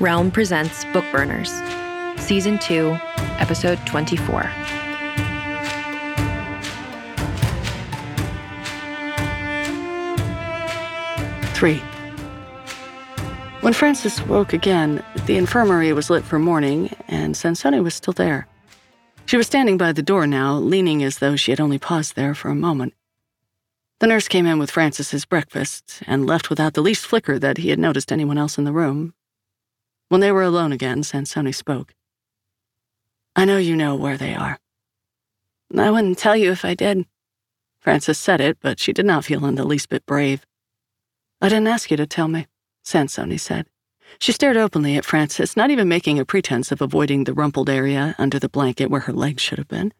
Realm presents Bookburners, Season 2, Episode 24. Three. When Frances woke again, the infirmary was lit for morning, and Sansoni was still there. She was standing by the door now, leaning as though she had only paused there for a moment. The nurse came in with Frances's breakfast and left without the least flicker that he had noticed anyone else in the room, when they were alone again, Sansoni spoke. I know you know where they are. I wouldn't tell you if I did. Frances said it, but she did not feel in the least bit brave. I didn't ask you to tell me, Sansoni said. She stared openly at Frances, not even making a pretense of avoiding the rumpled area under the blanket where her legs should have been.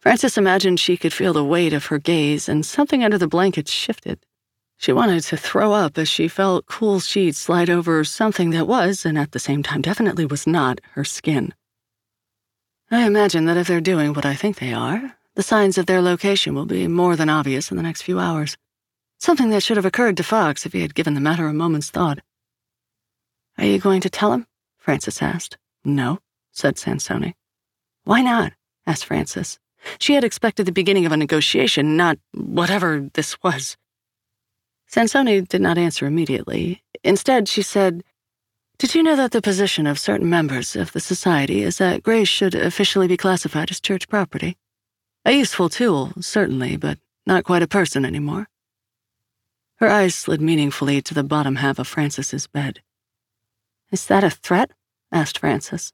Frances imagined she could feel the weight of her gaze, and something under the blanket shifted. She wanted to throw up as she felt cool sheets slide over something that was, and at the same time definitely was not, her skin. I imagine that if they're doing what I think they are, the signs of their location will be more than obvious in the next few hours. Something that should have occurred to Fox if he had given the matter a moment's thought. Are you going to tell him? Frances asked. No, said Sansoni. Why not? asked Frances. She had expected the beginning of a negotiation, not whatever this was. Sansoni did not answer immediately. Instead, she said, Did you know that the position of certain members of the society is that Grace should officially be classified as church property? A useful tool, certainly, but not quite a person anymore. Her eyes slid meaningfully to the bottom half of Frances's bed. Is that a threat? asked Frances.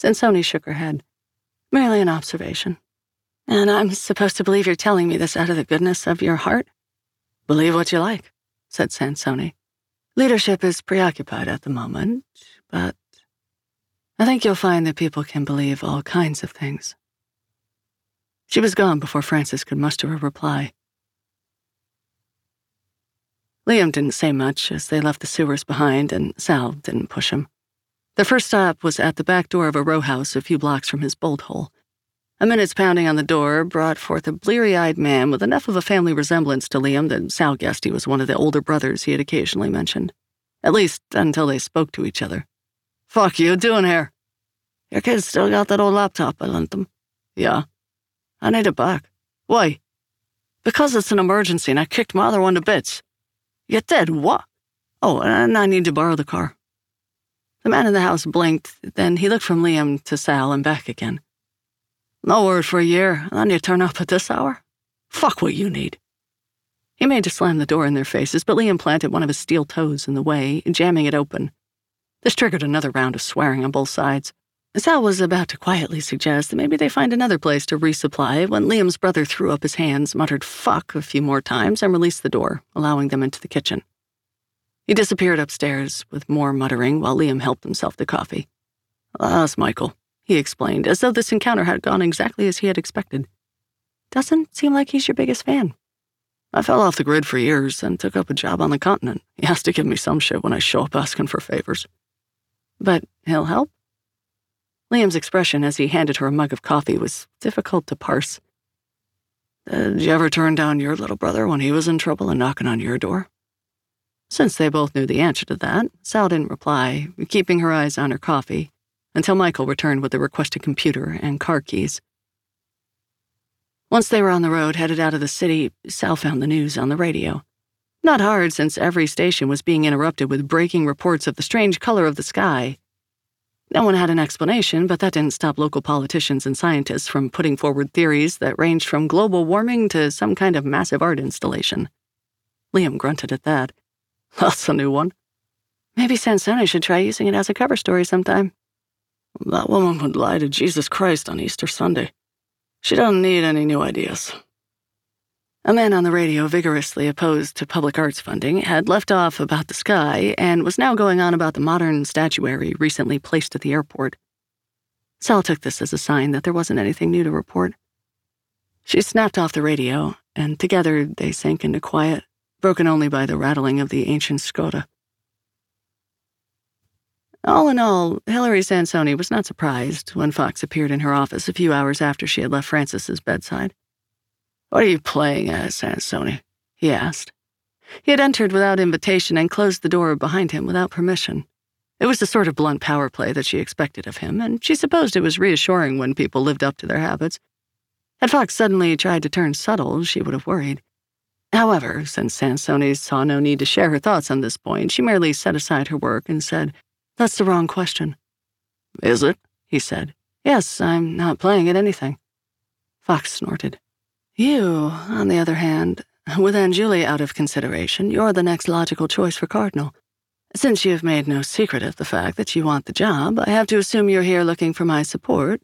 Sansoni shook her head. Merely an observation. And I'm supposed to believe you're telling me this out of the goodness of your heart? Believe what you like, said Sansoni. Leadership is preoccupied at the moment, but I think you'll find that people can believe all kinds of things. She was gone before Frances could muster a reply. Liam didn't say much as they left the sewers behind, and Sal didn't push him. Their first stop was at the back door of a row house a few blocks from his bolt hole. A minute's pounding on the door brought forth a bleary eyed man with enough of a family resemblance to Liam that Sal guessed he was one of the older brothers he had occasionally mentioned. At least until they spoke to each other. Fuck you doing here? Your kids still got that old laptop I lent them. Yeah. I need it back. Why? Because it's an emergency and I kicked my other one to bits. You did? What? Oh, and I need to borrow the car. The man in the house blinked, then he looked from Liam to Sal and back again. No word for a year, and then you turn up at this hour? Fuck what you need. He made to slam the door in their faces, but Liam planted one of his steel toes in the way, jamming it open. This triggered another round of swearing on both sides. Sal was about to quietly suggest that maybe they find another place to resupply when Liam's brother threw up his hands, muttered fuck a few more times, and released the door, allowing them into the kitchen. He disappeared upstairs with more muttering while Liam helped himself to coffee. That's Michael he explained, as though this encounter had gone exactly as he had expected. Doesn't seem like he's your biggest fan. I fell off the grid for years and took up a job on the continent. He has to give me some shit when I show up asking for favors. But he'll help? Liam's expression as he handed her a mug of coffee was difficult to parse. Did you ever turn down your little brother when he was in trouble and knocking on your door? Since they both knew the answer to that, Sal didn't reply, keeping her eyes on her coffee until Michael returned with the requested computer and car keys. Once they were on the road headed out of the city, Sal found the news on the radio. Not hard, since every station was being interrupted with breaking reports of the strange color of the sky. No one had an explanation, but that didn't stop local politicians and scientists from putting forward theories that ranged from global warming to some kind of massive art installation. Liam grunted at that. That's a new one. Maybe Sansoni should try using it as a cover story sometime. That woman would lie to Jesus Christ on Easter Sunday. She doesn't need any new ideas. A man on the radio vigorously opposed to public arts funding had left off about the sky and was now going on about the modern statuary recently placed at the airport. Sal took this as a sign that there wasn't anything new to report. She snapped off the radio, and together they sank into quiet, broken only by the rattling of the ancient Skoda. All in all, Hilary Sansoni was not surprised when Fox appeared in her office a few hours after she had left Frances's bedside. What are you playing at, Sansoni? he asked. He had entered without invitation and closed the door behind him without permission. It was the sort of blunt power play that she expected of him, and she supposed it was reassuring when people lived up to their habits. Had Fox suddenly tried to turn subtle, she would have worried. However, since Sansoni saw no need to share her thoughts on this point, she merely set aside her work and said, that's the wrong question. Is it? he said. Yes, I'm not playing at anything. Fox snorted. You, on the other hand, with Aunt Julie out of consideration, you're the next logical choice for Cardinal. Since you have made no secret of the fact that you want the job, I have to assume you're here looking for my support,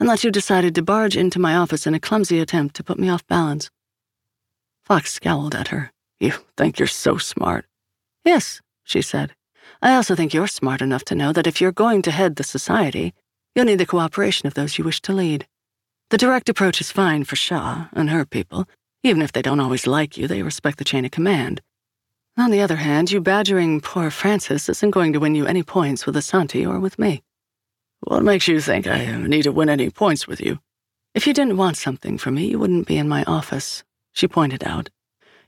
unless you decided to barge into my office in a clumsy attempt to put me off balance. Fox scowled at her. You think you're so smart? Yes, she said. I also think you're smart enough to know that if you're going to head the society, you'll need the cooperation of those you wish to lead. The direct approach is fine for Shaw and her people. Even if they don't always like you, they respect the chain of command. On the other hand, you badgering poor Frances isn't going to win you any points with Asanti or with me. What makes you think I need to win any points with you? If you didn't want something from me, you wouldn't be in my office, she pointed out.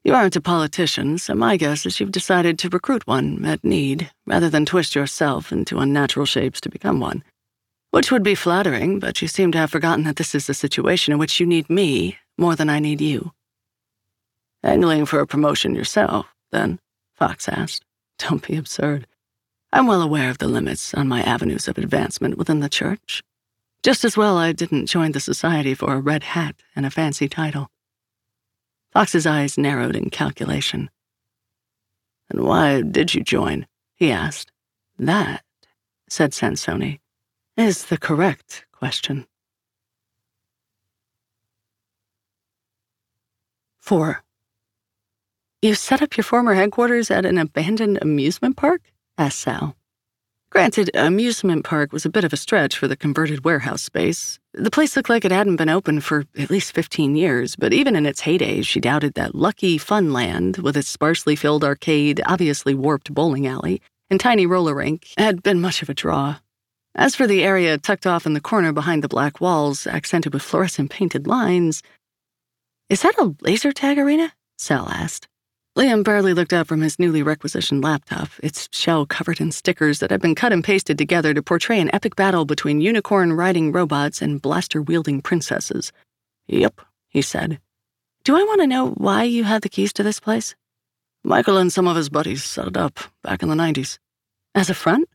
You aren't a politician, so my guess is you've decided to recruit one at need, rather than twist yourself into unnatural shapes to become one. Which would be flattering, but you seem to have forgotten that this is a situation in which you need me more than I need you. Angling for a promotion yourself, then? Fox asked. Don't be absurd. I'm well aware of the limits on my avenues of advancement within the church. Just as well I didn't join the society for a red hat and a fancy title. Fox's eyes narrowed in calculation. And why did you join? he asked. That, said Sansoni, is the correct question. 4. You set up your former headquarters at an abandoned amusement park? asked Sal. Granted, amusement park was a bit of a stretch for the converted warehouse space. The place looked like it hadn't been open for at least 15 years, but even in its heyday, she doubted that lucky Funland, with its sparsely filled arcade, obviously warped bowling alley, and tiny roller rink, had been much of a draw. As for the area tucked off in the corner behind the black walls, accented with fluorescent painted lines, Is that a laser tag arena? Sal asked. Liam barely looked up from his newly requisitioned laptop, its shell covered in stickers that had been cut and pasted together to portray an epic battle between unicorn riding robots and blaster wielding princesses. Yep, he said. Do I want to know why you had the keys to this place? Michael and some of his buddies set it up back in the 90s. As a front?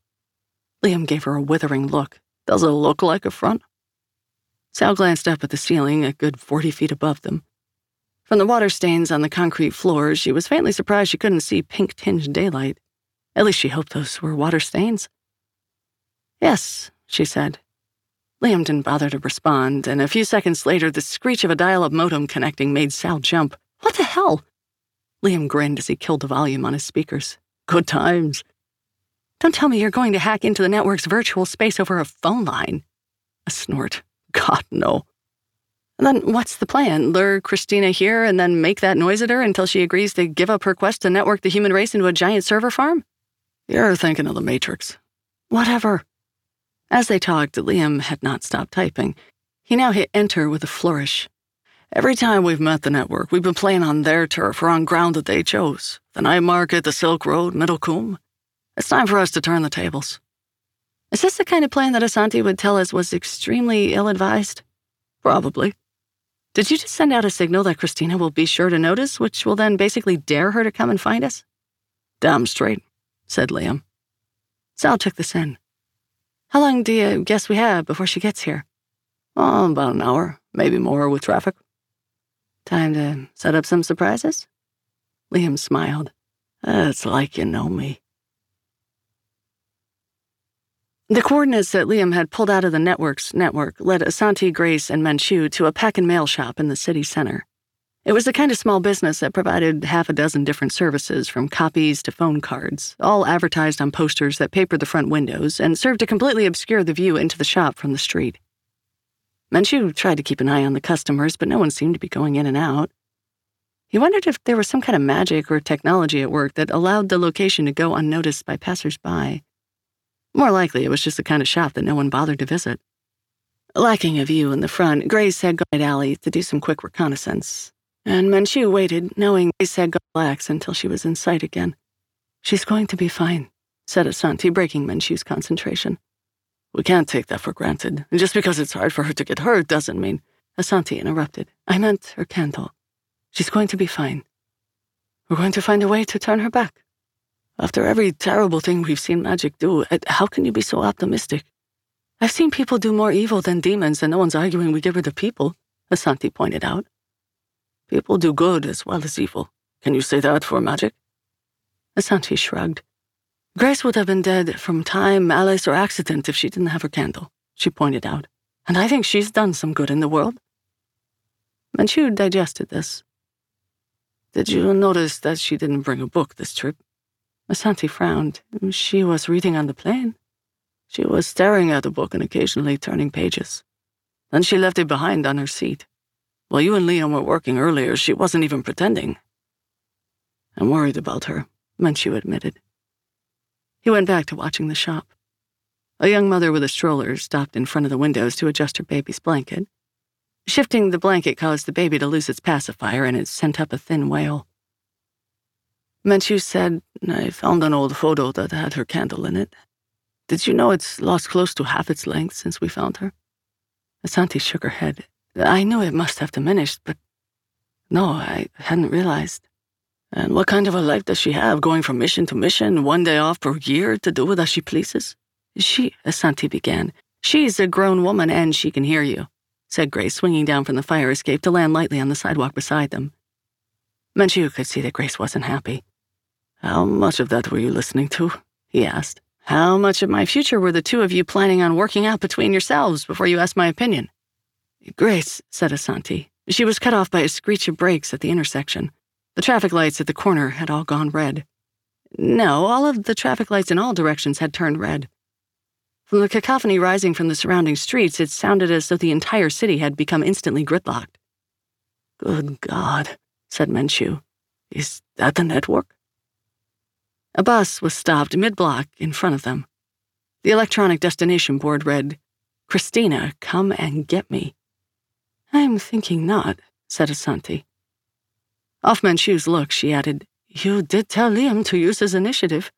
Liam gave her a withering look. Does it look like a front? Sal glanced up at the ceiling a good 40 feet above them. From the water stains on the concrete floors, she was faintly surprised she couldn't see pink tinged daylight. At least she hoped those were water stains. Yes, she said. Liam didn't bother to respond, and a few seconds later, the screech of a dial up modem connecting made Sal jump. What the hell? Liam grinned as he killed the volume on his speakers. Good times. Don't tell me you're going to hack into the network's virtual space over a phone line. A snort. God, no. And then what's the plan? Lure Christina here and then make that noise at her until she agrees to give up her quest to network the human race into a giant server farm? You're thinking of the Matrix. Whatever. As they talked, Liam had not stopped typing. He now hit enter with a flourish. Every time we've met the network, we've been playing on their turf or on ground that they chose. The night market, the Silk Road, Middlecombe. It's time for us to turn the tables. Is this the kind of plan that Asanti would tell us was extremely ill advised? Probably. Did you just send out a signal that Christina will be sure to notice, which will then basically dare her to come and find us? Damn straight, said Liam. Sal took this in. How long do you guess we have before she gets here? Oh, about an hour, maybe more with traffic. Time to set up some surprises? Liam smiled. It's like you know me. The coordinates that Liam had pulled out of the network's network led Asanti, Grace, and Menchu to a pack and mail shop in the city center. It was the kind of small business that provided half a dozen different services, from copies to phone cards, all advertised on posters that papered the front windows and served to completely obscure the view into the shop from the street. Menchu tried to keep an eye on the customers, but no one seemed to be going in and out. He wondered if there was some kind of magic or technology at work that allowed the location to go unnoticed by passersby. More likely, it was just the kind of shop that no one bothered to visit. Lacking a view in the front, Grace had gone alley to do some quick reconnaissance, and Menchu waited, knowing Grace had gone relax until she was in sight again. She's going to be fine, said Asanti, breaking Menchu's concentration. We can't take that for granted. And just because it's hard for her to get hurt doesn't mean. Asanti interrupted. I meant her candle. She's going to be fine. We're going to find a way to turn her back. After every terrible thing we've seen magic do, how can you be so optimistic? I've seen people do more evil than demons, and no one's arguing we get rid of people, Asanti pointed out. People do good as well as evil. Can you say that for magic? Asanti shrugged. Grace would have been dead from time, malice, or accident if she didn't have her candle, she pointed out. And I think she's done some good in the world. Menchu digested this. Did you notice that she didn't bring a book this trip? Asanti frowned. She was reading on the plane. She was staring at the book and occasionally turning pages. Then she left it behind on her seat. While you and Liam were working earlier, she wasn't even pretending. I'm worried about her, Menchu admitted. He went back to watching the shop. A young mother with a stroller stopped in front of the windows to adjust her baby's blanket. Shifting the blanket caused the baby to lose its pacifier and it sent up a thin wail. Menchu said, I found an old photo that had her candle in it. Did you know it's lost close to half its length since we found her? Asanti shook her head. I knew it must have diminished, but no, I hadn't realized. And what kind of a life does she have, going from mission to mission, one day off per year to do it as she pleases? She, Asanti began. She's a grown woman and she can hear you, said Grace, swinging down from the fire escape to land lightly on the sidewalk beside them. Menchu could see that Grace wasn't happy. How much of that were you listening to? he asked. How much of my future were the two of you planning on working out between yourselves before you asked my opinion? Grace, said Asanti. She was cut off by a screech of brakes at the intersection. The traffic lights at the corner had all gone red. No, all of the traffic lights in all directions had turned red. From the cacophony rising from the surrounding streets, it sounded as though the entire city had become instantly gridlocked. Good God, said Menchu. Is that the network? A bus was stopped mid block in front of them. The electronic destination board read, Christina, come and get me. I'm thinking not, said Asanti. Off Menchu's look, she added, You did tell Liam to use his initiative.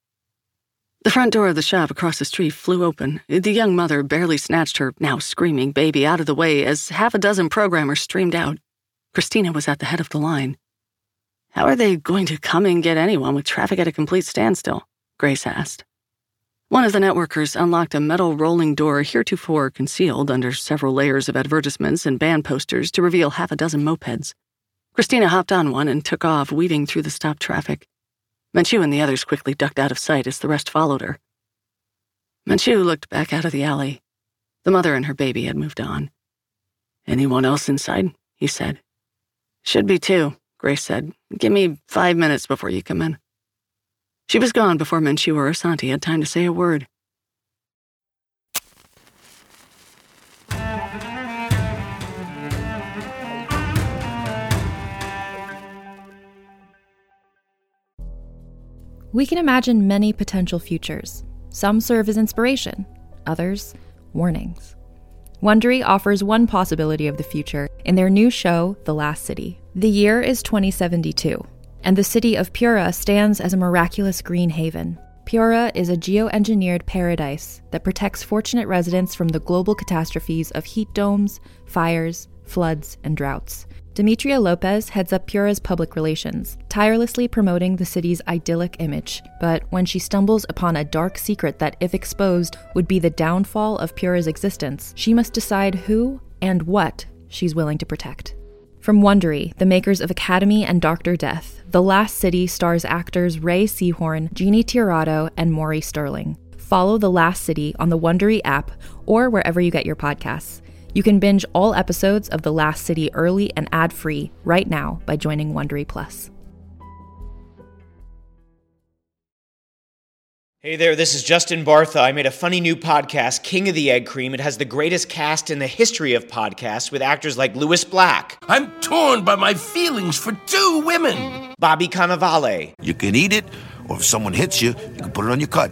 The front door of the shop across the street flew open. The young mother barely snatched her now screaming baby out of the way as half a dozen programmers streamed out. Christina was at the head of the line. How are they going to come and get anyone with traffic at a complete standstill? Grace asked. One of the networkers unlocked a metal rolling door heretofore concealed under several layers of advertisements and band posters to reveal half a dozen mopeds. Christina hopped on one and took off, weaving through the stopped traffic. Menchu and the others quickly ducked out of sight as the rest followed her. Menchu looked back out of the alley. The mother and her baby had moved on. Anyone else inside? he said. Should be two, Grace said. Give me five minutes before you come in. She was gone before Menchu or Asanti had time to say a word. We can imagine many potential futures. Some serve as inspiration, others, warnings. Wondery offers one possibility of the future in their new show, The Last City. The year is 2072, and the city of Pura stands as a miraculous green haven. Pura is a geoengineered paradise that protects fortunate residents from the global catastrophes of heat domes, fires, floods, and droughts. Demetria Lopez heads up Pura's public relations, tirelessly promoting the city's idyllic image. But when she stumbles upon a dark secret that, if exposed, would be the downfall of Pura's existence, she must decide who and what she's willing to protect. From Wondery, the makers of Academy and Doctor Death, The Last City stars actors Rhea Seehorn, Jeannie Tirado, and Maury Sterling. Follow The Last City on the Wondery app or wherever you get your podcasts. You can binge all episodes of The Last City early and ad-free right now by joining Wondery Plus. Hey there, this is Justin Bartha. I made a funny new podcast, King of the Egg Cream. It has the greatest cast in the history of podcasts with actors like Lewis Black, I'm torn by my feelings for two women. Bobby Cannavale, You can eat it, or if someone hits you, you can put it on your cut.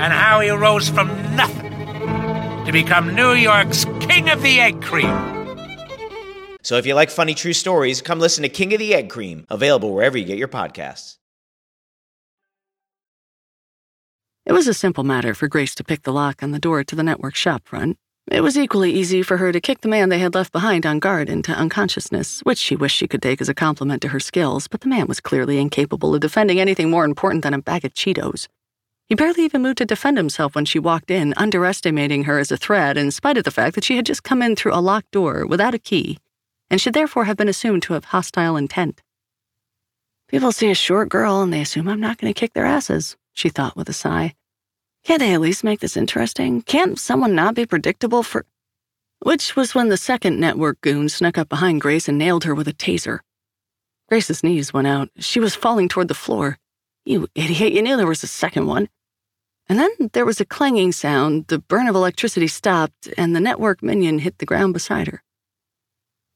and how he rose from nothing to become New York's King of the Egg Cream. So if you like funny true stories, come listen to King of the Egg Cream, available wherever you get your podcasts. It was a simple matter for Grace to pick the lock on the door to the network shop front. It was equally easy for her to kick the man they had left behind on guard into unconsciousness, which she wished she could take as a compliment to her skills, but the man was clearly incapable of defending anything more important than a bag of Cheetos. He barely even moved to defend himself when she walked in, underestimating her as a threat in spite of the fact that she had just come in through a locked door without a key, and should therefore have been assumed to have hostile intent. People see a short girl and they assume I'm not going to kick their asses, she thought with a sigh. Can't they at least make this interesting? Can't someone not be predictable for. Which was when the second network goon snuck up behind Grace and nailed her with a taser. Grace's knees went out. She was falling toward the floor. You idiot, you knew there was a second one. And then there was a clanging sound, the burn of electricity stopped, and the network minion hit the ground beside her.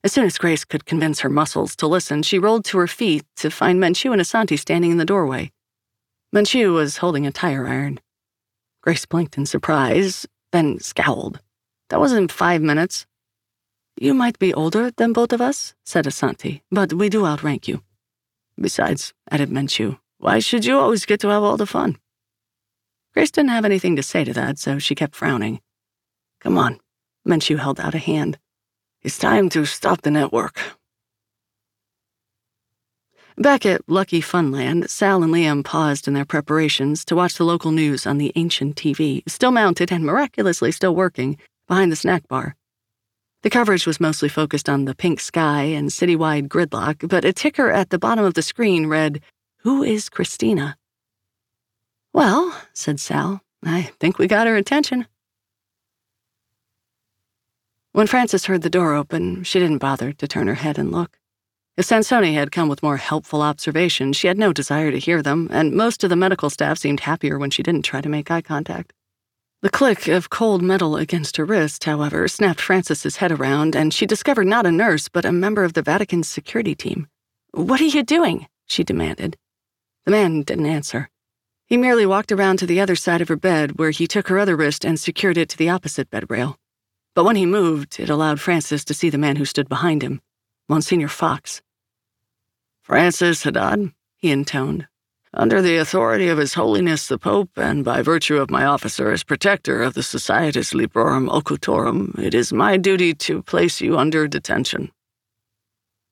As soon as Grace could convince her muscles to listen, she rolled to her feet to find Menchu and Asanti standing in the doorway. Menchu was holding a tire iron. Grace blinked in surprise, then scowled. That wasn't five minutes. You might be older than both of us, said Asanti, but we do outrank you. Besides, added Menchu, why should you always get to have all the fun? Grace didn't have anything to say to that, so she kept frowning. Come on, Menchu held out a hand. It's time to stop the network. Back at Lucky Funland, Sal and Liam paused in their preparations to watch the local news on the ancient TV, still mounted and miraculously still working, behind the snack bar. The coverage was mostly focused on the pink sky and citywide gridlock, but a ticker at the bottom of the screen read, Who is Christina? Well, said Sal, I think we got her attention. When Frances heard the door open, she didn't bother to turn her head and look. If Sansoni had come with more helpful observations, she had no desire to hear them, and most of the medical staff seemed happier when she didn't try to make eye contact. The click of cold metal against her wrist, however, snapped Frances's head around, and she discovered not a nurse, but a member of the Vatican's security team. What are you doing? she demanded. The man didn't answer. He merely walked around to the other side of her bed, where he took her other wrist and secured it to the opposite bed rail. But when he moved, it allowed Frances to see the man who stood behind him, Monsignor Fox. Frances Haddad, he intoned, under the authority of His Holiness the Pope, and by virtue of my officer as protector of the Societas Librorum Occultorum, it is my duty to place you under detention.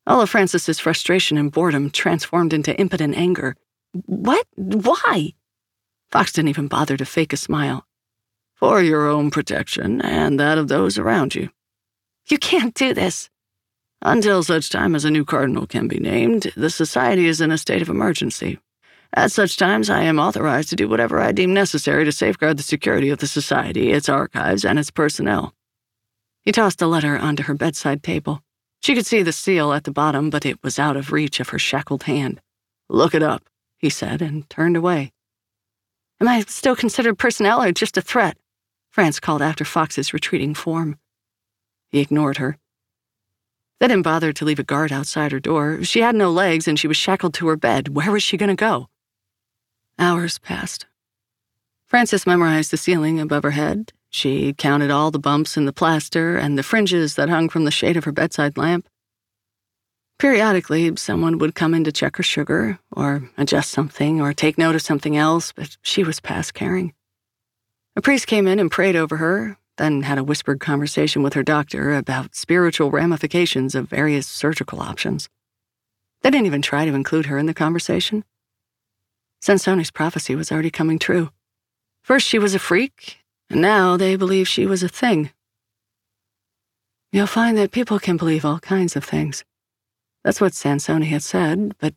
All of Frances's frustration and boredom transformed into impotent anger. What? Why? Fox didn't even bother to fake a smile. For your own protection and that of those around you. You can't do this. Until such time as a new cardinal can be named, the society is in a state of emergency. At such times, I am authorized to do whatever I deem necessary to safeguard the security of the Society, its archives, and its personnel. He tossed a letter onto her bedside table. She could see the seal at the bottom, but it was out of reach of her shackled hand. Look it up, he said, and turned away. Am I still considered personnel or just a threat? Frances called after Fox's retreating form. He ignored her. They didn't bother to leave a guard outside her door. She had no legs and she was shackled to her bed. Where was she going to go? Hours passed. Frances memorized the ceiling above her head. She counted all the bumps in the plaster and the fringes that hung from the shade of her bedside lamp. Periodically, someone would come in to check her sugar, or adjust something, or take note of something else, but she was past caring. A priest came in and prayed over her, then had a whispered conversation with her doctor about spiritual ramifications of various surgical options. They didn't even try to include her in the conversation. Sansoni's prophecy was already coming true. First, she was a freak, and now they believe she was a thing. You'll find that people can believe all kinds of things. That's what Sansoni had said, but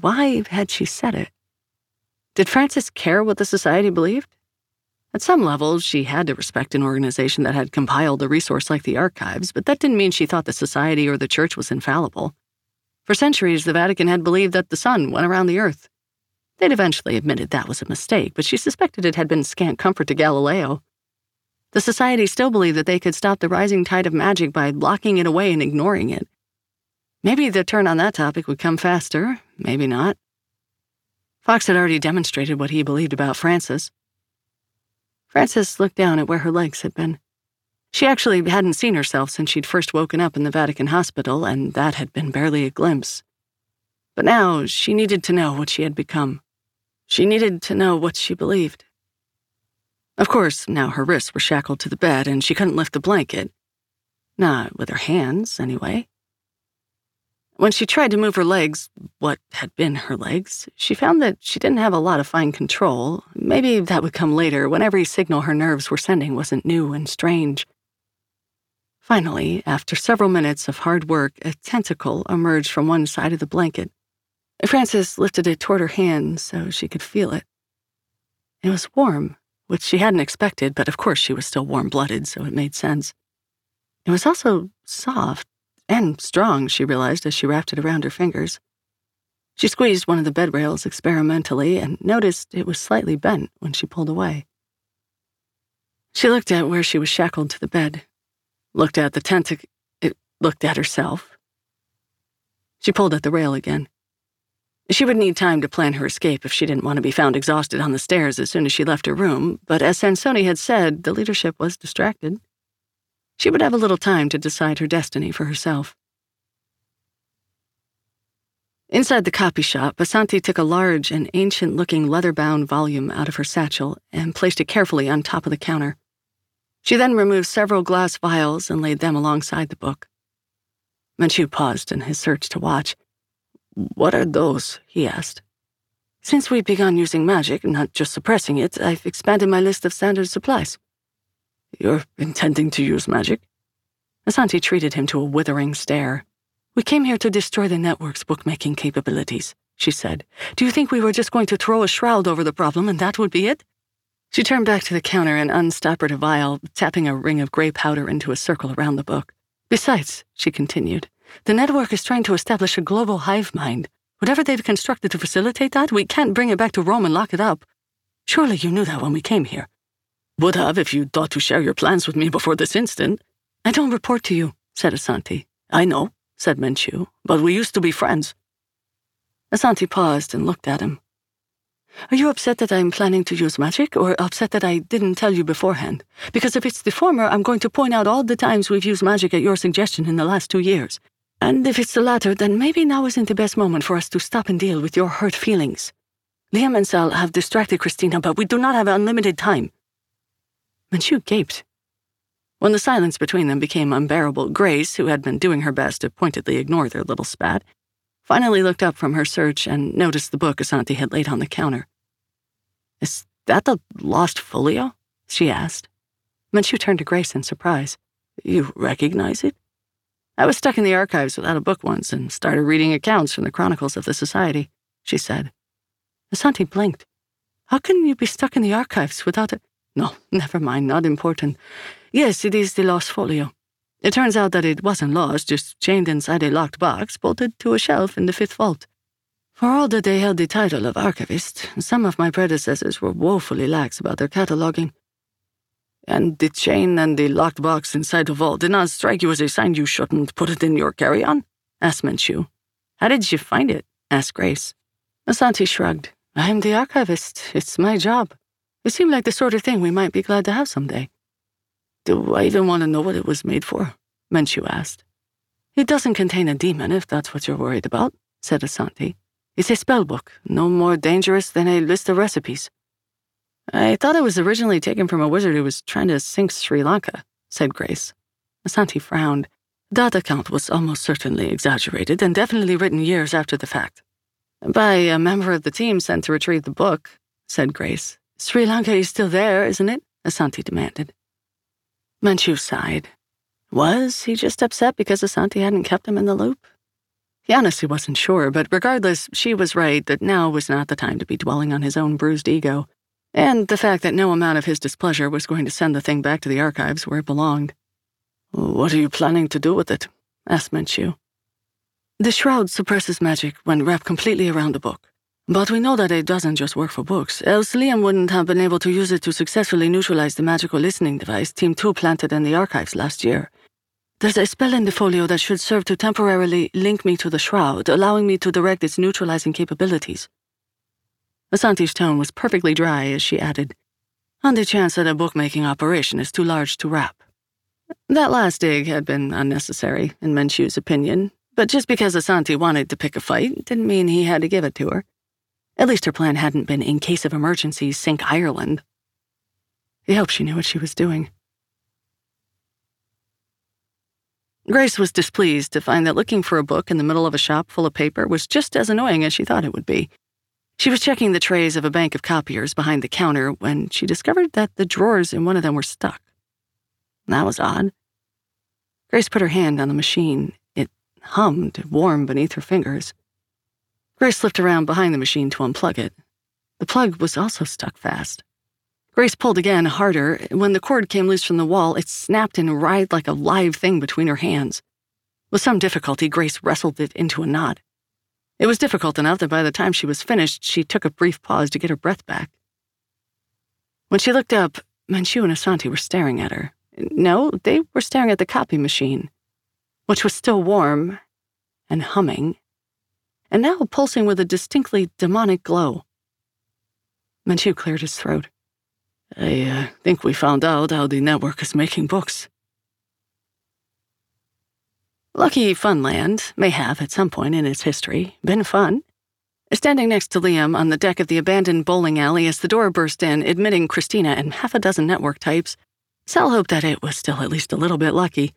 why had she said it? Did Frances care what the society believed? At some level, she had to respect an organization that had compiled a resource like the archives, but that didn't mean she thought the society or the church was infallible. For centuries, the Vatican had believed that the sun went around the earth. They'd eventually admitted that was a mistake, but she suspected it had been scant comfort to Galileo. The Society still believed that they could stop the rising tide of magic by blocking it away and ignoring it. Maybe the turn on that topic would come faster, maybe not. Fox had already demonstrated what he believed about Frances. Frances looked down at where her legs had been. She actually hadn't seen herself since she'd first woken up in the Vatican hospital, and that had been barely a glimpse. But now she needed to know what she had become. She needed to know what she believed. Of course, now her wrists were shackled to the bed and she couldn't lift the blanket. Not with her hands, anyway. When she tried to move her legs, what had been her legs, she found that she didn't have a lot of fine control. Maybe that would come later when every signal her nerves were sending wasn't new and strange. Finally, after several minutes of hard work, a tentacle emerged from one side of the blanket. Frances lifted it toward her hand so she could feel it. It was warm, which she hadn't expected, but of course she was still warm blooded, so it made sense. It was also soft and strong, she realized as she wrapped it around her fingers. She squeezed one of the bed rails experimentally and noticed it was slightly bent when she pulled away. She looked at where she was shackled to the bed, looked at the tentacle, it looked at herself. She pulled at the rail again. She would need time to plan her escape if she didn't want to be found exhausted on the stairs as soon as she left her room, but as Sansoni had said, the leadership was distracted. She would have a little time to decide her destiny for herself. Inside the copy shop, Asanti took a large and ancient looking leather bound volume out of her satchel and placed it carefully on top of the counter. She then removed several glass vials and laid them alongside the book. Menchu paused in his search to watch. What are those? he asked. Since we've begun using magic, not just suppressing it, I've expanded my list of standard supplies. You're intending to use magic? Asanti treated him to a withering stare. We came here to destroy the network's bookmaking capabilities, she said. Do you think we were just going to throw a shroud over the problem and that would be it? She turned back to the counter and unstoppered a vial, tapping a ring of gray powder into a circle around the book. Besides, she continued, the network is trying to establish a global hive mind. Whatever they've constructed to facilitate that, we can't bring it back to Rome and lock it up. Surely you knew that when we came here. Would have if you'd thought to share your plans with me before this instant. I don't report to you, said Asanti. I know, said Menchu, but we used to be friends. Asanti paused and looked at him. Are you upset that I'm planning to use magic, or upset that I didn't tell you beforehand? Because if it's the former, I'm going to point out all the times we've used magic at your suggestion in the last two years. And if it's the latter, then maybe now isn't the best moment for us to stop and deal with your hurt feelings. Liam and Sal have distracted Christina, but we do not have unlimited time. Menchu gaped. When the silence between them became unbearable, Grace, who had been doing her best to pointedly ignore their little spat, finally looked up from her search and noticed the book Asanti had laid on the counter. Is that the lost folio? she asked. Menchu turned to Grace in surprise. You recognize it? I was stuck in the archives without a book once and started reading accounts from the chronicles of the Society, she said. Asanti blinked. How can you be stuck in the archives without it? No, never mind, not important. Yes, it is the lost folio. It turns out that it wasn't lost, just chained inside a locked box, bolted to a shelf in the fifth vault. For all that they held the title of archivist, some of my predecessors were woefully lax about their cataloging. And the chain and the locked box inside the vault did not strike you as a sign you shouldn't put it in your carry-on? asked Menchu. How did you find it? asked Grace. Asanti shrugged. I'm the archivist. It's my job. It seemed like the sort of thing we might be glad to have someday. Do I even want to know what it was made for? Menchu asked. It doesn't contain a demon, if that's what you're worried about, said Asanti. It's a spell book, no more dangerous than a list of recipes. I thought it was originally taken from a wizard who was trying to sink Sri Lanka, said Grace. Asanti frowned. That account was almost certainly exaggerated and definitely written years after the fact. By a member of the team sent to retrieve the book, said Grace. Sri Lanka is still there, isn't it? Asanti demanded. Menchu sighed. Was he just upset because Asanti hadn't kept him in the loop? He honestly wasn't sure, but regardless, she was right that now was not the time to be dwelling on his own bruised ego, and the fact that no amount of his displeasure was going to send the thing back to the archives where it belonged. What are you planning to do with it? asked Menchu. The shroud suppresses magic when wrapped completely around a book. But we know that it doesn't just work for books, else Liam wouldn't have been able to use it to successfully neutralize the magical listening device Team 2 planted in the archives last year. There's a spell in the folio that should serve to temporarily link me to the shroud, allowing me to direct its neutralizing capabilities. Asanti's tone was perfectly dry as she added, On the chance that a bookmaking operation is too large to wrap. That last dig had been unnecessary, in Menchu's opinion, but just because Asanti wanted to pick a fight didn't mean he had to give it to her. At least her plan hadn't been, in case of emergency, sink Ireland. He hoped she knew what she was doing. Grace was displeased to find that looking for a book in the middle of a shop full of paper was just as annoying as she thought it would be. She was checking the trays of a bank of copiers behind the counter when she discovered that the drawers in one of them were stuck. That was odd. Grace put her hand on the machine It hummed, warm beneath her fingers. Grace slipped around behind the machine to unplug it. The plug was also stuck fast. Grace pulled again, harder. When the cord came loose from the wall, it snapped and writhed like a live thing between her hands. With some difficulty, Grace wrestled it into a knot. It was difficult enough that by the time she was finished, she took a brief pause to get her breath back. When she looked up, Menchu and Asanti were staring at her. No, they were staring at the copy machine which was still warm and humming, and now pulsing with a distinctly demonic glow. Menchu cleared his throat. I uh, think we found out how the network is making books. Lucky Funland may have, at some point in its history, been fun. Standing next to Liam on the deck of the abandoned bowling alley as the door burst in, admitting Christina and half a dozen network types, Sal hoped that it was still at least a little bit lucky.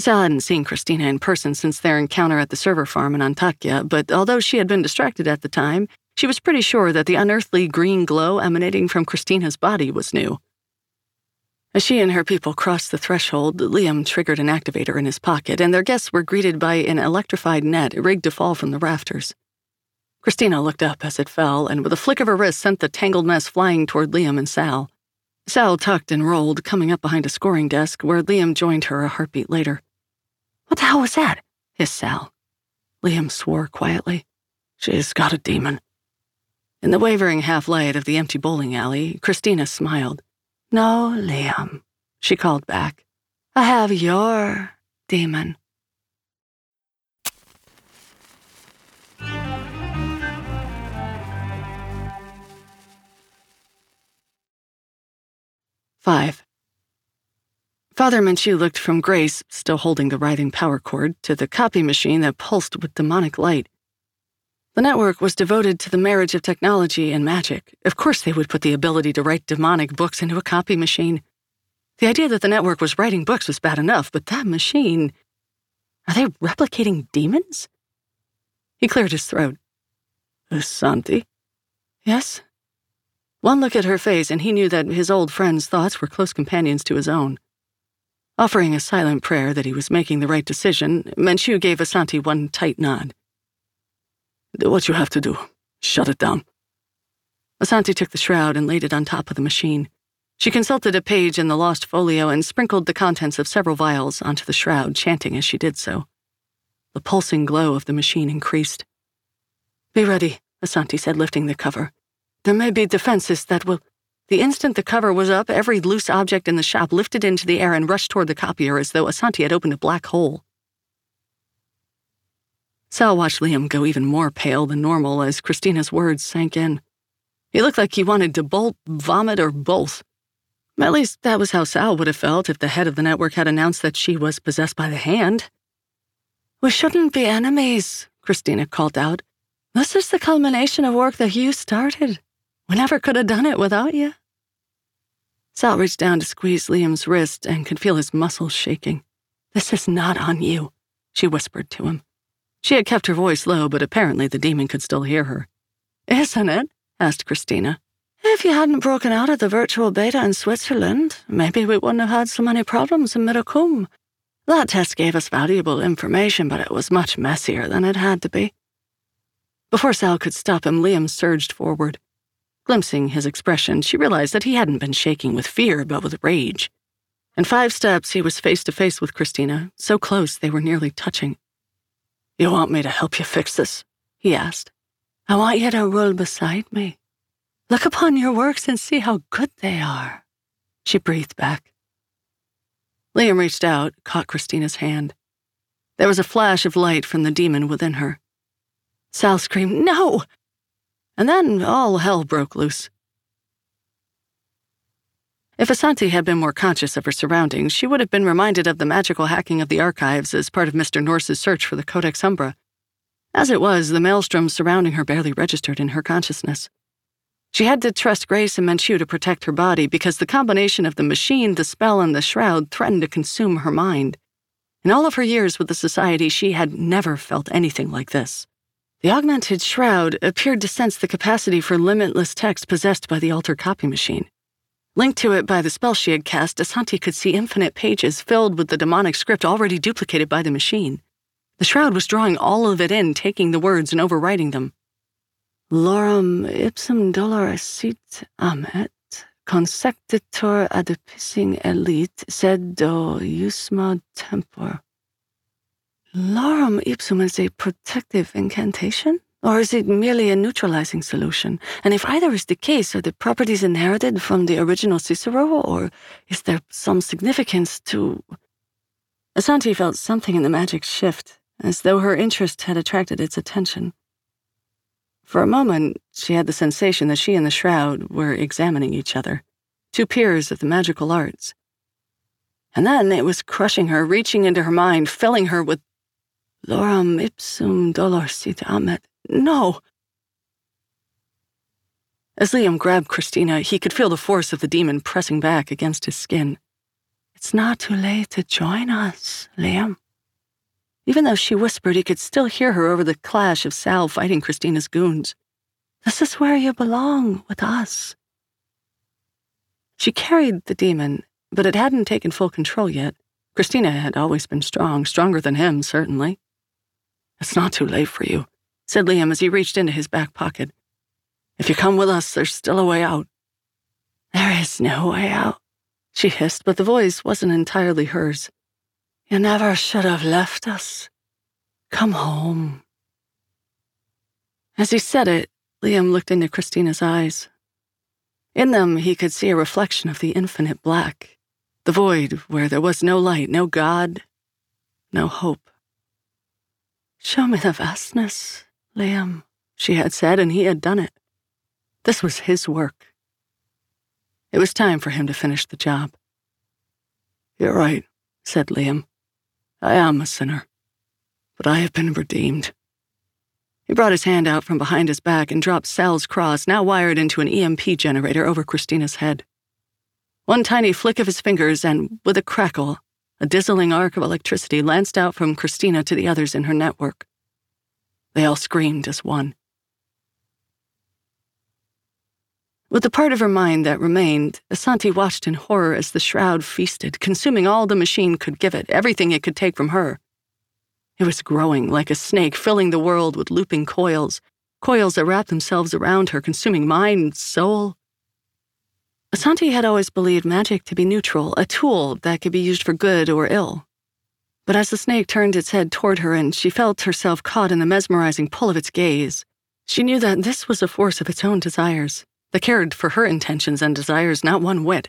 Sal hadn't seen Christina in person since their encounter at the server farm in Antakya, but although she had been distracted at the time, she was pretty sure that the unearthly green glow emanating from Christina's body was new. As she and her people crossed the threshold, Liam triggered an activator in his pocket, and their guests were greeted by an electrified net rigged to fall from the rafters. Christina looked up as it fell, and with a flick of her wrist sent the tangled mess flying toward Liam and Sal. Sal tucked and rolled, coming up behind a scoring desk, where Liam joined her a heartbeat later. What the hell was that? hissed Sal. Liam swore quietly. She's got a demon. In the wavering half light of the empty bowling alley, Christina smiled. No, Liam, she called back. I have your demon. Five. Father Menchu looked from Grace, still holding the writhing power cord, to the copy machine that pulsed with demonic light. The network was devoted to the marriage of technology and magic. Of course, they would put the ability to write demonic books into a copy machine. The idea that the network was writing books was bad enough, but that machine. Are they replicating demons? He cleared his throat. Uh, Asanti? Yes? One look at her face, and he knew that his old friend's thoughts were close companions to his own. Offering a silent prayer that he was making the right decision, Menchu gave Asanti one tight nod. Do what you have to do. Shut it down. Asanti took the shroud and laid it on top of the machine. She consulted a page in the lost folio and sprinkled the contents of several vials onto the shroud, chanting as she did so. The pulsing glow of the machine increased. Be ready, Asanti said, lifting the cover. There may be defenses that will. The instant the cover was up, every loose object in the shop lifted into the air and rushed toward the copier as though Asanti had opened a black hole. Sal watched Liam go even more pale than normal as Christina's words sank in. He looked like he wanted to bolt, vomit, or both. At least that was how Sal would have felt if the head of the network had announced that she was possessed by the hand. We shouldn't be enemies, Christina called out. This is the culmination of work that you started. We never could have done it without you. Sal reached down to squeeze Liam's wrist and could feel his muscles shaking. This is not on you, she whispered to him. She had kept her voice low, but apparently the demon could still hear her. Isn't it? asked Christina. If you hadn't broken out of the virtual beta in Switzerland, maybe we wouldn't have had so many problems in Middlecombe. That test gave us valuable information, but it was much messier than it had to be. Before Sal could stop him, Liam surged forward. Glimpsing his expression, she realized that he hadn't been shaking with fear, but with rage. In five steps, he was face to face with Christina, so close they were nearly touching. You want me to help you fix this? he asked. I want you to roll beside me. Look upon your works and see how good they are. She breathed back. Liam reached out, caught Christina's hand. There was a flash of light from the demon within her. Sal screamed, No! And then all hell broke loose. If Asanti had been more conscious of her surroundings, she would have been reminded of the magical hacking of the archives as part of Mr. Norse's search for the Codex Umbra. As it was, the maelstrom surrounding her barely registered in her consciousness. She had to trust Grace and Menchu to protect her body because the combination of the machine, the spell, and the shroud threatened to consume her mind. In all of her years with the Society, she had never felt anything like this. The augmented shroud appeared to sense the capacity for limitless text possessed by the alter copy machine. Linked to it by the spell she had cast, Asanti could see infinite pages filled with the demonic script already duplicated by the machine. The shroud was drawing all of it in, taking the words and overwriting them. Lorem ipsum dolor sit amet, consectetur adipiscing elite, sed do usma tempor. Lorem ipsum is a protective incantation? Or is it merely a neutralizing solution? And if either is the case, are the properties inherited from the original Cicero, or is there some significance to. Asanti felt something in the magic shift, as though her interest had attracted its attention. For a moment, she had the sensation that she and the shroud were examining each other, two peers of the magical arts. And then it was crushing her, reaching into her mind, filling her with Lorem ipsum dolor sit amet. No. As Liam grabbed Christina, he could feel the force of the demon pressing back against his skin. It's not too late to join us, Liam. Even though she whispered, he could still hear her over the clash of Sal fighting Christina's goons. This is where you belong, with us. She carried the demon, but it hadn't taken full control yet. Christina had always been strong, stronger than him, certainly. It's not too late for you, said Liam as he reached into his back pocket. If you come with us, there's still a way out. There is no way out, she hissed, but the voice wasn't entirely hers. You never should have left us. Come home. As he said it, Liam looked into Christina's eyes. In them, he could see a reflection of the infinite black, the void where there was no light, no God, no hope. Show me the vastness, Liam, she had said, and he had done it. This was his work. It was time for him to finish the job. You're right, said Liam. I am a sinner, but I have been redeemed. He brought his hand out from behind his back and dropped Sal's cross, now wired into an EMP generator, over Christina's head. One tiny flick of his fingers, and with a crackle, a dazzling arc of electricity lanced out from Christina to the others in her network. They all screamed as one. With the part of her mind that remained, Asanti watched in horror as the shroud feasted, consuming all the machine could give it, everything it could take from her. It was growing like a snake, filling the world with looping coils, coils that wrapped themselves around her, consuming mind, soul. Asanti had always believed magic to be neutral, a tool that could be used for good or ill. But as the snake turned its head toward her and she felt herself caught in the mesmerizing pull of its gaze, she knew that this was a force of its own desires, that cared for her intentions and desires not one whit.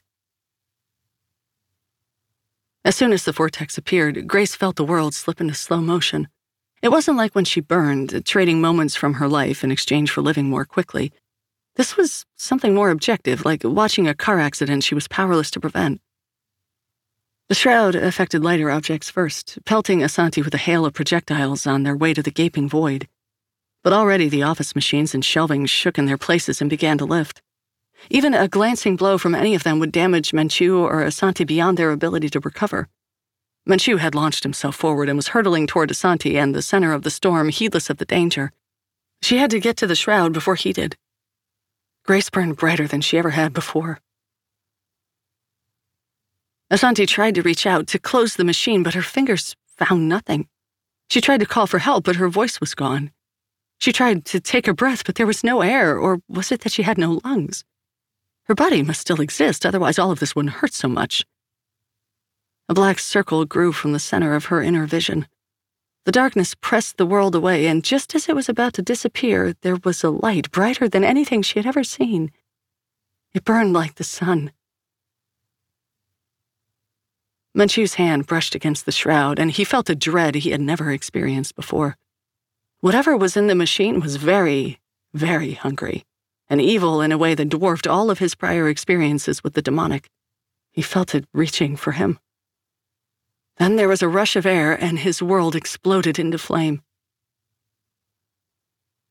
As soon as the vortex appeared, Grace felt the world slip into slow motion. It wasn't like when she burned, trading moments from her life in exchange for living more quickly. This was something more objective, like watching a car accident she was powerless to prevent. The shroud affected lighter objects first, pelting Asanti with a hail of projectiles on their way to the gaping void. But already the office machines and shelving shook in their places and began to lift. Even a glancing blow from any of them would damage Menchu or Asanti beyond their ability to recover. Menchu had launched himself forward and was hurtling toward Asanti and the center of the storm, heedless of the danger. She had to get to the shroud before he did. Grace burned brighter than she ever had before. Asanti tried to reach out to close the machine, but her fingers found nothing. She tried to call for help, but her voice was gone. She tried to take a breath, but there was no air, or was it that she had no lungs? Her body must still exist, otherwise, all of this wouldn't hurt so much. A black circle grew from the center of her inner vision. The darkness pressed the world away, and just as it was about to disappear, there was a light brighter than anything she had ever seen. It burned like the sun. Menchu's hand brushed against the shroud, and he felt a dread he had never experienced before. Whatever was in the machine was very, very hungry and evil in a way that dwarfed all of his prior experiences with the demonic. He felt it reaching for him. Then there was a rush of air, and his world exploded into flame.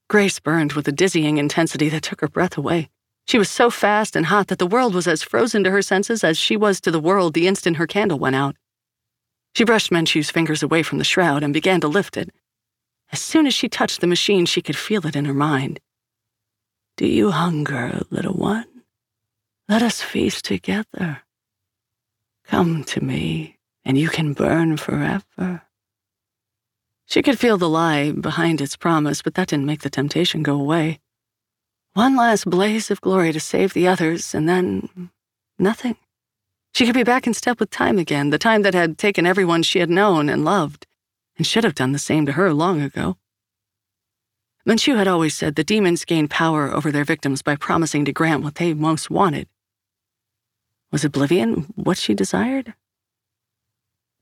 Grace burned with a dizzying intensity that took her breath away. She was so fast and hot that the world was as frozen to her senses as she was to the world the instant her candle went out. She brushed Menchu's fingers away from the shroud and began to lift it. As soon as she touched the machine, she could feel it in her mind. Do you hunger, little one? Let us feast together. Come to me, and you can burn forever. She could feel the lie behind its promise, but that didn't make the temptation go away. One last blaze of glory to save the others, and then nothing. She could be back in step with time again, the time that had taken everyone she had known and loved, and should have done the same to her long ago. Menchu had always said the demons gained power over their victims by promising to grant what they most wanted. Was oblivion what she desired?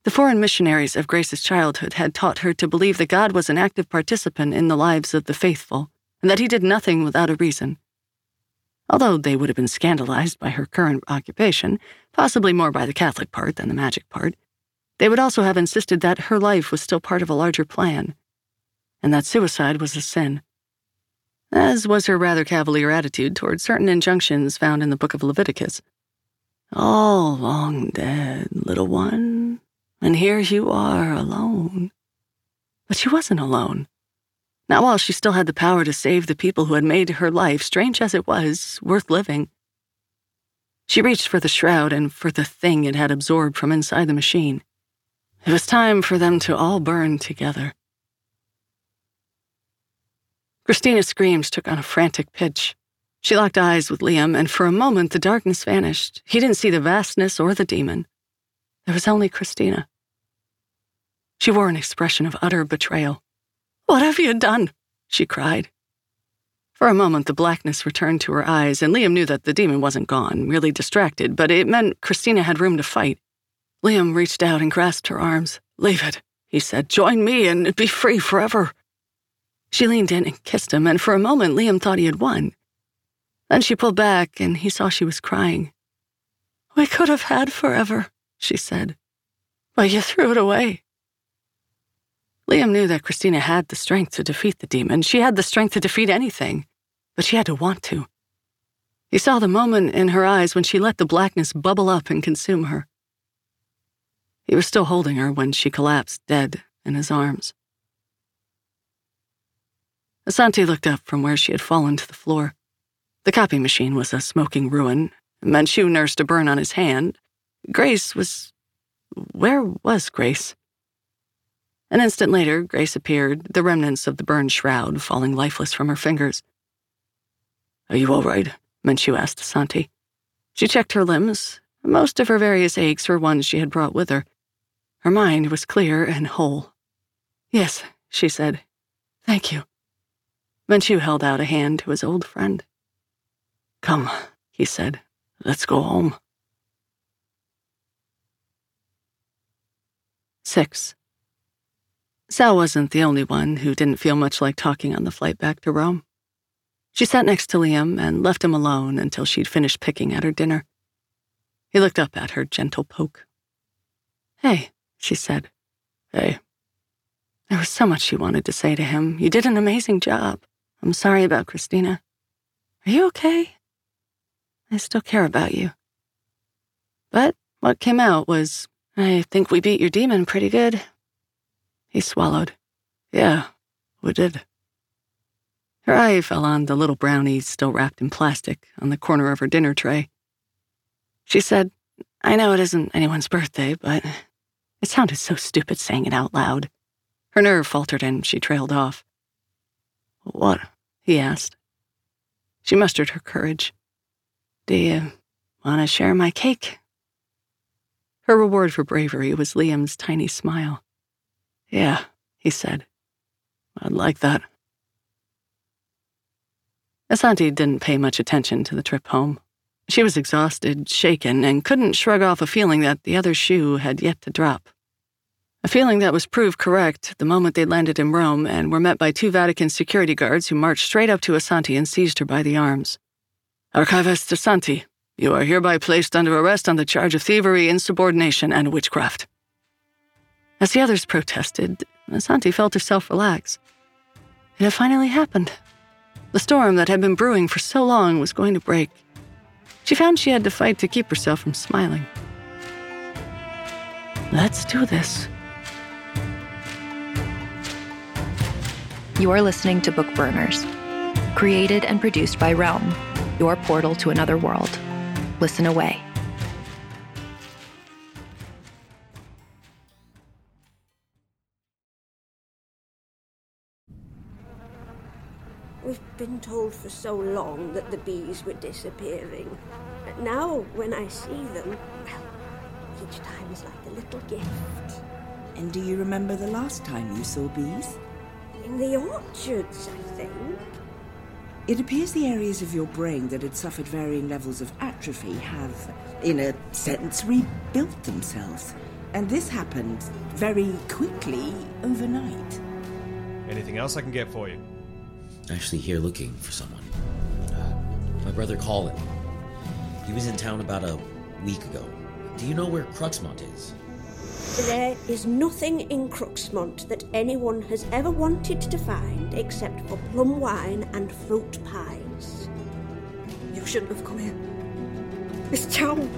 The foreign missionaries of Grace's childhood had taught her to believe that God was an active participant in the lives of the faithful, and that he did nothing without a reason. Although they would have been scandalized by her current occupation, possibly more by the Catholic part than the magic part, they would also have insisted that her life was still part of a larger plan and that suicide was a sin. As was her rather cavalier attitude toward certain injunctions found in the book of Leviticus. All long dead, little one, and here you are alone. But she wasn't alone. Not while she still had the power to save the people who had made her life, strange as it was, worth living. She reached for the shroud and for the thing it had absorbed from inside the machine. It was time for them to all burn together. Christina's screams took on a frantic pitch. She locked eyes with Liam, and for a moment the darkness vanished. He didn't see the vastness or the demon. There was only Christina. She wore an expression of utter betrayal. What have you done? she cried. For a moment, the blackness returned to her eyes, and Liam knew that the demon wasn't gone, merely distracted, but it meant Christina had room to fight. Liam reached out and grasped her arms. Leave it, he said. Join me and be free forever. She leaned in and kissed him, and for a moment Liam thought he had won. Then she pulled back, and he saw she was crying. We could have had forever, she said, but you threw it away. Liam knew that Christina had the strength to defeat the demon. She had the strength to defeat anything, but she had to want to. He saw the moment in her eyes when she let the blackness bubble up and consume her. He was still holding her when she collapsed dead in his arms. Asanti looked up from where she had fallen to the floor. The copy machine was a smoking ruin. Menchu nursed a burn on his hand. Grace was. Where was Grace? An instant later, Grace appeared, the remnants of the burned shroud falling lifeless from her fingers. Are you all right? Menchu asked Santi. She checked her limbs. Most of her various aches were ones she had brought with her. Her mind was clear and whole. Yes, she said. Thank you. Menchu held out a hand to his old friend. Come, he said. Let's go home. 6. Sal wasn't the only one who didn't feel much like talking on the flight back to Rome. She sat next to Liam and left him alone until she'd finished picking at her dinner. He looked up at her gentle poke. Hey, she said. Hey. There was so much she wanted to say to him. You did an amazing job. I'm sorry about Christina. Are you okay? I still care about you. But what came out was, I think we beat your demon pretty good. He swallowed. Yeah, we did. Her eye fell on the little brownies still wrapped in plastic on the corner of her dinner tray. She said, I know it isn't anyone's birthday, but it sounded so stupid saying it out loud. Her nerve faltered and she trailed off. What? he asked. She mustered her courage. Do you want to share my cake? Her reward for bravery was Liam's tiny smile. Yeah, he said. I'd like that. Asanti didn't pay much attention to the trip home. She was exhausted, shaken, and couldn't shrug off a feeling that the other shoe had yet to drop. A feeling that was proved correct the moment they landed in Rome and were met by two Vatican security guards who marched straight up to Asanti and seized her by the arms. Archivist Asanti, you are hereby placed under arrest on the charge of thievery, insubordination, and witchcraft. As the others protested, Asanti felt herself relax. It had finally happened. The storm that had been brewing for so long was going to break. She found she had to fight to keep herself from smiling. Let's do this. You are listening to Bookburners, created and produced by Realm, your portal to another world. Listen away. We've been told for so long that the bees were disappearing. But now, when I see them, well, each time is like a little gift. And do you remember the last time you saw bees? In the orchards, I think. It appears the areas of your brain that had suffered varying levels of atrophy have, in a sense, rebuilt themselves. And this happened very quickly overnight. Anything else I can get for you? Actually, here looking for someone. Uh, my brother Colin. He was in town about a week ago. Do you know where Cruxmont is? There is nothing in Cruxmont that anyone has ever wanted to find except for plum wine and fruit pies. You shouldn't have come here. This town.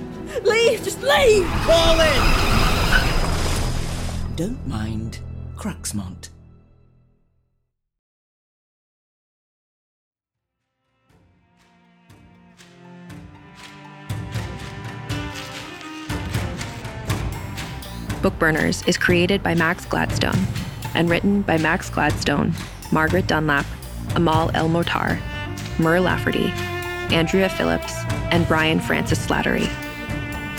Leave! Just leave! Colin! Don't mind Cruxmont. Bookburners is created by Max Gladstone and written by Max Gladstone, Margaret Dunlap, Amal El-Mohtar, Mur Lafferty, Andrea Phillips, and Brian Francis Slattery.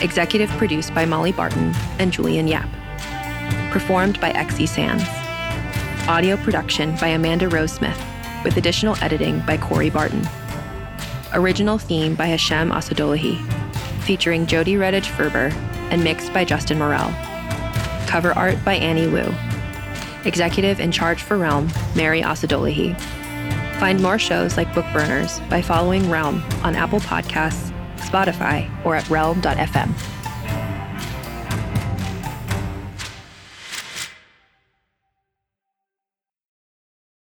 Executive produced by Molly Barton and Julian Yap. Performed by Xe Sands. Audio production by Amanda Rose Smith, with additional editing by Corey Barton. Original theme by Hashem Assadullahi, featuring Jody Redhage Ferber and mixed by Justin Morel. Cover art by Annie Wu. Executive in charge for Realm, Mary Assadullahi. Find more shows like Bookburners by following Realm on Apple Podcasts, Spotify, or at realm.fm.